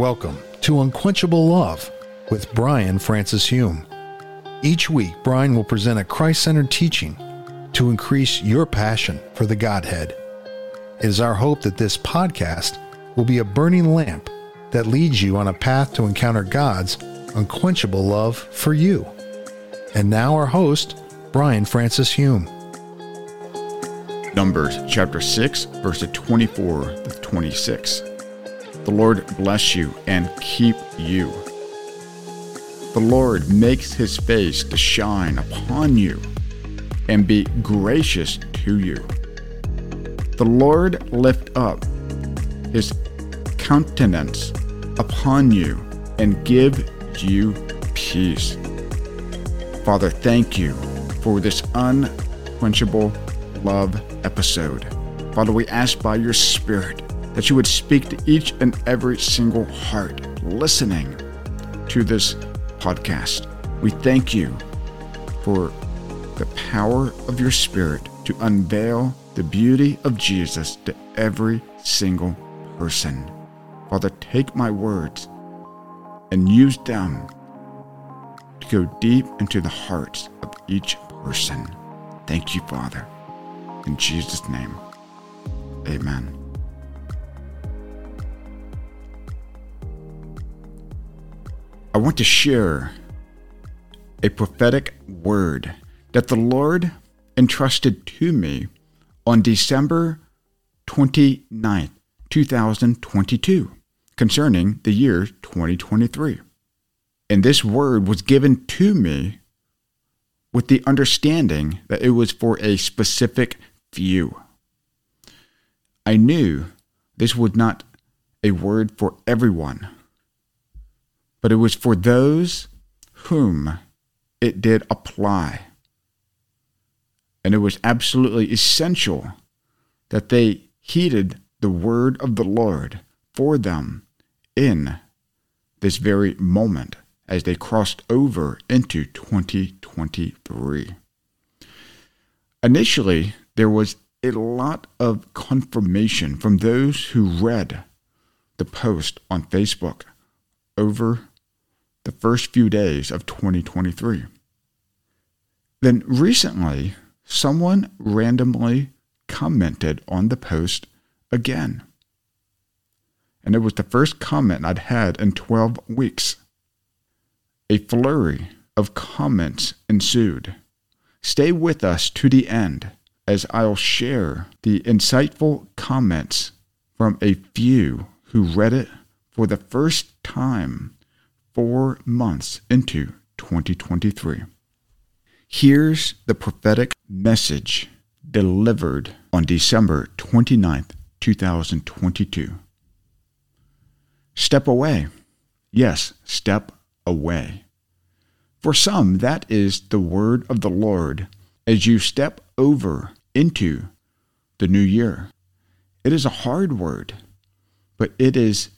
Welcome to Unquenchable Love with Brian Francis Hume. Each week, Brian will present a Christ centered teaching to increase your passion for the Godhead. It is our hope that this podcast will be a burning lamp that leads you on a path to encounter God's unquenchable love for you. And now, our host, Brian Francis Hume. Numbers chapter 6, verses 24 to 26. The Lord bless you and keep you. The Lord makes his face to shine upon you and be gracious to you. The Lord lift up his countenance upon you and give you peace. Father, thank you for this unquenchable love episode. Father, we ask by your Spirit that you would speak to each and every single heart listening to this podcast. We thank you for the power of your Spirit to unveil the beauty of Jesus to every single person. Father, take my words and use them to go deep into the hearts of each person. Thank you, Father. In Jesus' name, amen. Want to share a prophetic word that the Lord entrusted to me on December 29th, 2022, concerning the year 2023. And this word was given to me with the understanding that it was for a specific few. I knew this was not a word for everyone but it was for those whom it did apply. And it was absolutely essential that they heeded the word of the Lord for them in this very moment as they crossed over into 2023. Initially, there was a lot of confirmation from those who read the post on Facebook over the first few days of 2023. Then recently, someone randomly commented on the post again. And it was the first comment I'd had in 12 weeks. A flurry of comments ensued. Stay with us to the end as I'll share the insightful comments from a few who read it for the first time four months into 2023. Here's the prophetic message delivered on December 29th, 2022. Step away. Yes, step away. For some, that is the word of the Lord as you step over into the new year. It is a hard word, but it is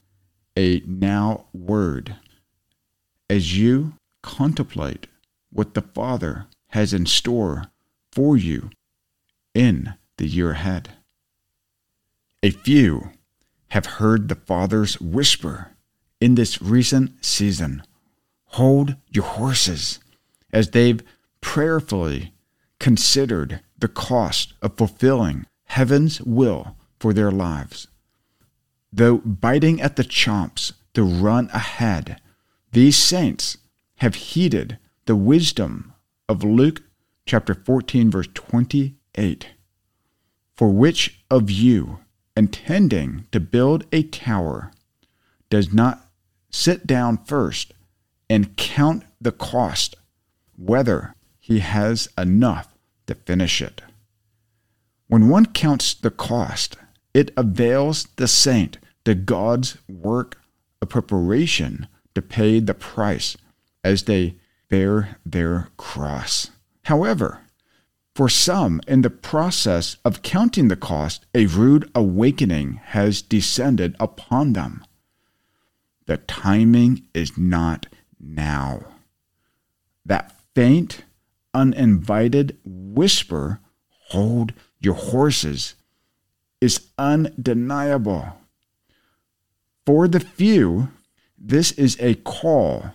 a now word as you contemplate what the Father has in store for you in the year ahead. A few have heard the Father's whisper in this recent season hold your horses as they've prayerfully considered the cost of fulfilling heaven's will for their lives. Though biting at the chomps to run ahead these saints have heeded the wisdom of Luke chapter 14, verse 28. For which of you, intending to build a tower, does not sit down first and count the cost, whether he has enough to finish it? When one counts the cost, it avails the saint to God's work of preparation to pay the price as they bear their cross. However, for some, in the process of counting the cost, a rude awakening has descended upon them. The timing is not now. That faint, uninvited whisper, hold your horses, is undeniable. For the few, this is a call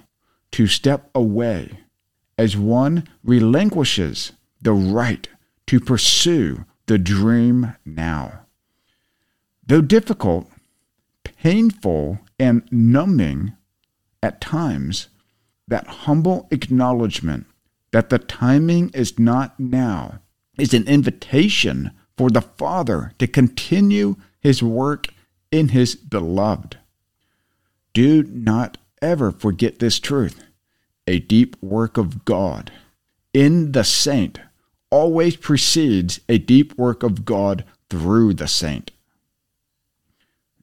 to step away as one relinquishes the right to pursue the dream now. Though difficult, painful, and numbing at times, that humble acknowledgement that the timing is not now is an invitation for the Father to continue his work in his beloved. Do not ever forget this truth. A deep work of God in the saint always precedes a deep work of God through the saint.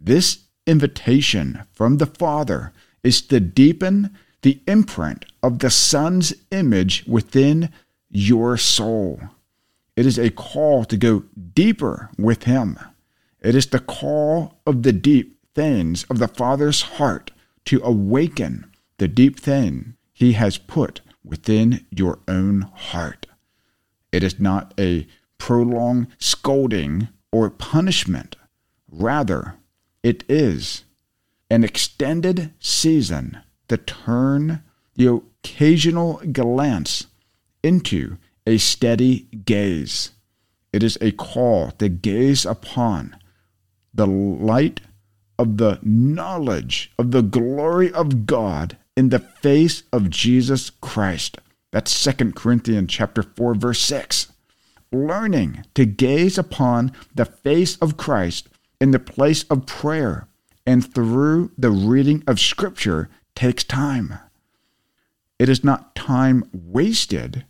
This invitation from the Father is to deepen the imprint of the Son's image within your soul. It is a call to go deeper with Him. It is the call of the deep things of the Father's heart to awaken the deep thing He has put within your own heart. It is not a prolonged scolding or punishment. Rather, it is an extended season to turn the occasional glance into a steady gaze. It is a call to gaze upon the light of the knowledge of the glory of God in the face of Jesus Christ. That's 2 Corinthians chapter 4 verse 6. Learning to gaze upon the face of Christ in the place of prayer and through the reading of scripture takes time. It is not time wasted,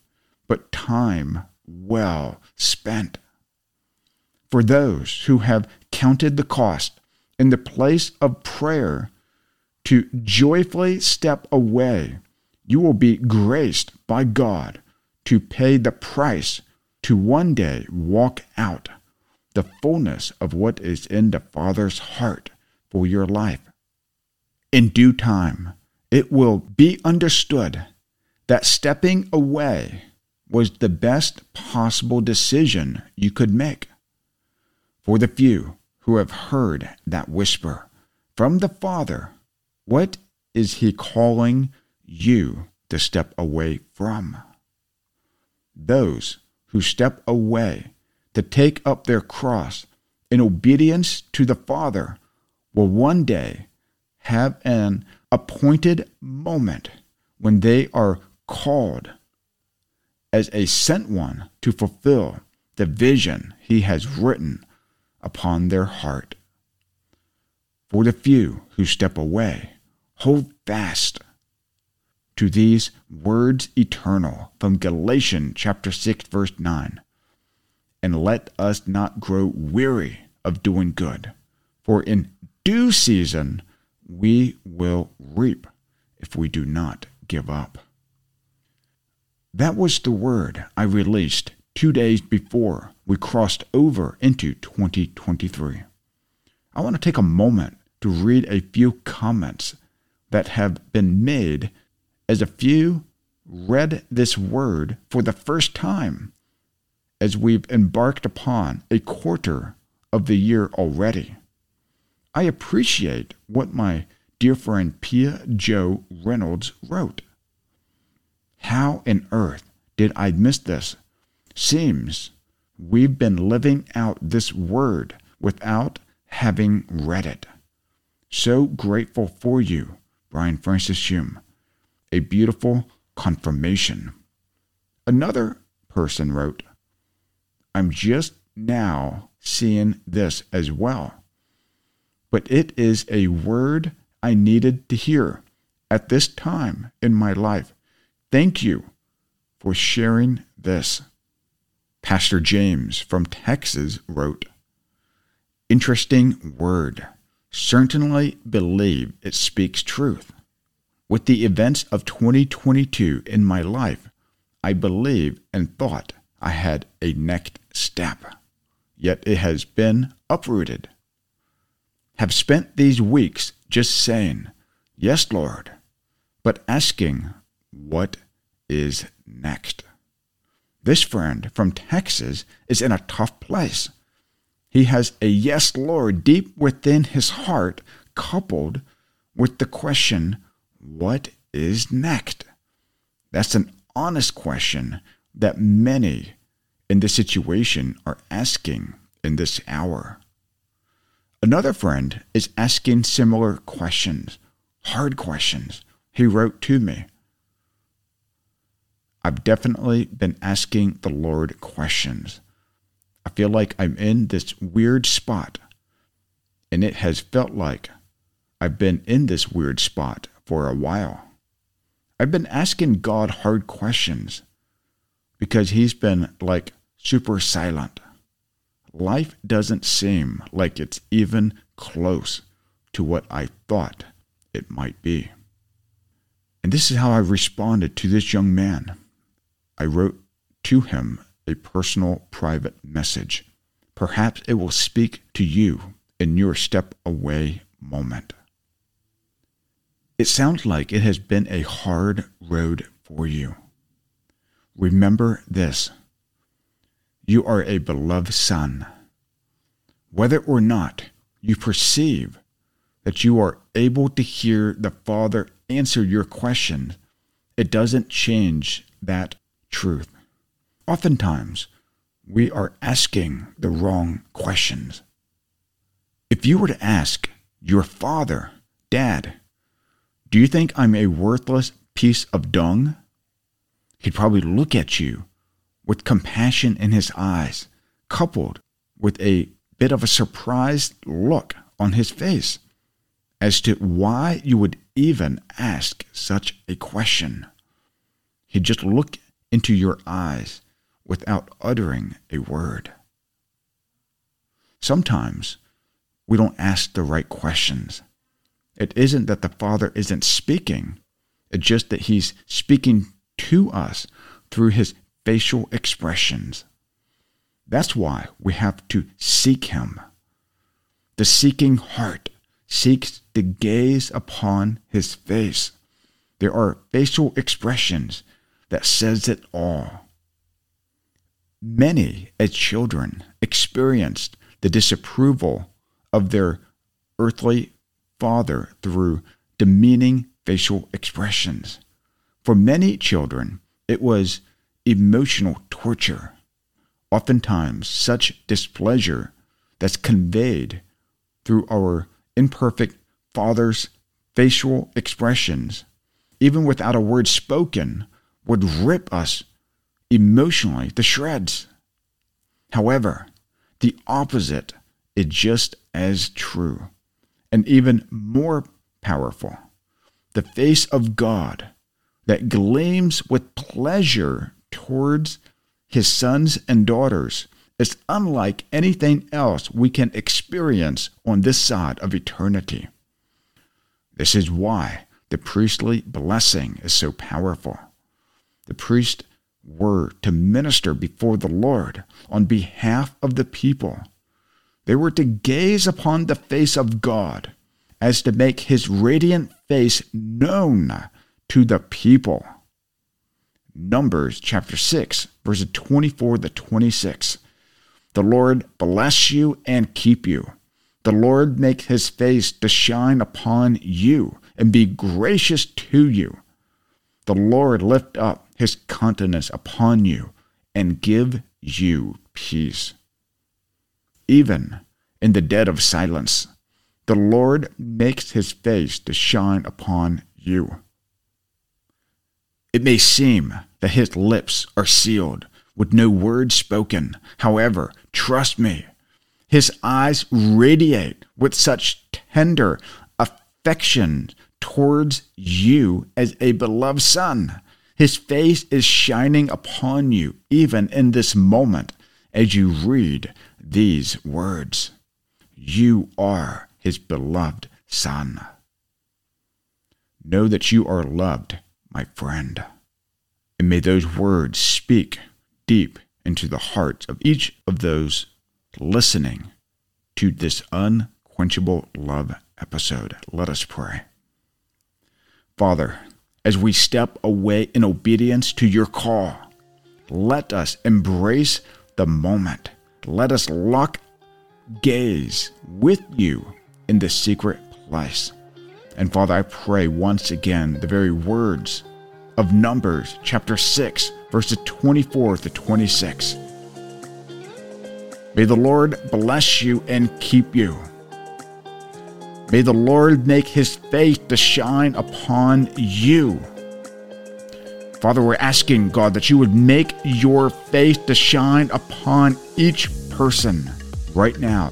but time well spent. For those who have counted the cost in the place of prayer to joyfully step away you will be graced by God to pay the price to one day walk out the fullness of what is in the Father's heart for your life. In due time, it will be understood that stepping away was the best possible decision you could make. For the few who have heard that whisper from the Father, what is he calling you to step away from. Those who step away to take up their cross in obedience to the Father will one day have an appointed moment when they are called as a sent one to fulfill the vision he has written upon their heart. For the few who step away, hold fast to these words eternal from Galatians chapter 6 verse 9. And let us not grow weary of doing good, for in due season we will reap if we do not give up. That was the word I released two days before we crossed over into 2023. I want to take a moment to read a few comments that have been made as a few read this word for the first time as we've embarked upon a quarter of the year already. I appreciate what my dear friend Pia Joe Reynolds wrote. How in earth did I miss this? Seems we've been living out this word without having read it. So grateful for you, Brian Francis Hume a beautiful confirmation. Another person wrote, I'm just now seeing this as well. But it is a word I needed to hear at this time in my life. Thank you for sharing this. Pastor James from Texas wrote, Interesting word. Certainly believe it speaks truth. With the events of 2022 in my life, I believe and thought I had a next step, yet it has been uprooted. Have spent these weeks just saying, Yes, Lord, but asking, What is next? This friend from Texas is in a tough place. He has a yes, Lord, deep within his heart, coupled with the question, What is next? That's an honest question that many in this situation are asking in this hour. Another friend is asking similar questions, hard questions. He wrote to me. I've definitely been asking the Lord questions. I feel like I'm in this weird spot, and it has felt like I've been in this weird spot for a while. I've been asking God hard questions because He's been like super silent. Life doesn't seem like it's even close to what I thought it might be. And this is how I responded to this young man. I wrote to him a personal private message. Perhaps it will speak to you in your step away moment. It sounds like it has been a hard road for you. Remember this you are a beloved son. Whether or not you perceive that you are able to hear the Father answer your question, it doesn't change that truth. Oftentimes, we are asking the wrong questions. If you were to ask your father, Dad, do you think I'm a worthless piece of dung? He'd probably look at you with compassion in his eyes, coupled with a bit of a surprised look on his face as to why you would even ask such a question. He'd just look into your eyes without uttering a word. Sometimes we don't ask the right questions. It isn't that the Father isn't speaking, it's just that He's speaking to us through His facial expressions. That's why we have to seek Him. The seeking heart seeks to gaze upon His face. There are facial expressions that says it all. Many as children experienced the disapproval of their earthly father through demeaning facial expressions. For many children, it was emotional torture. Oftentimes, such displeasure that's conveyed through our imperfect father's facial expressions, even without a word spoken, would rip us emotionally to shreds. However, the opposite is just as true and even more powerful. The face of God that gleams with pleasure towards his sons and daughters is unlike anything else we can experience on this side of eternity. This is why the priestly blessing is so powerful the priests were to minister before the Lord on behalf of the people. They were to gaze upon the face of God as to make his radiant face known to the people. Numbers chapter 6, verses 24 to 26. The Lord bless you and keep you. The Lord make his face to shine upon you and be gracious to you. The Lord lift up his countenance upon you and give you peace. Even in the dead of silence, the Lord makes his face to shine upon you. It may seem that his lips are sealed with no word spoken. However, trust me, his eyes radiate with such tender affection towards you as a beloved son his face is shining upon you even in this moment as you read these words. You are his beloved son. Know that you are loved, my friend. And may those words speak deep into the hearts of each of those listening to this unquenchable love episode. Let us pray. Father, as we step away in obedience to your call. Let us embrace the moment. Let us lock gaze with you in the secret place. And Father, I pray once again the very words of Numbers chapter 6, verses 24 to 26. May the Lord bless you and keep you. May the Lord make his face to shine upon you. Father, we're asking, God, that you would make your face to shine upon each person right now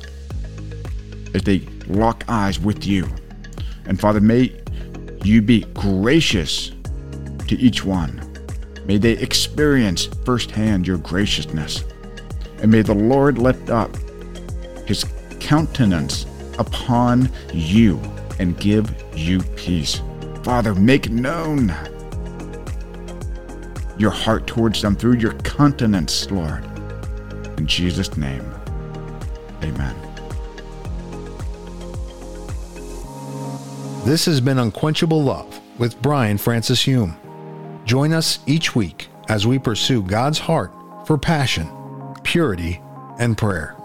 as they lock eyes with you. And Father, may you be gracious to each one. May they experience firsthand your graciousness. And may the Lord lift up his countenance upon you and give you peace. Father, make known your heart towards them through your countenance, Lord. In Jesus' name, amen. This has been Unquenchable Love with Brian Francis Hume. Join us each week as we pursue God's heart for passion, purity, and prayer.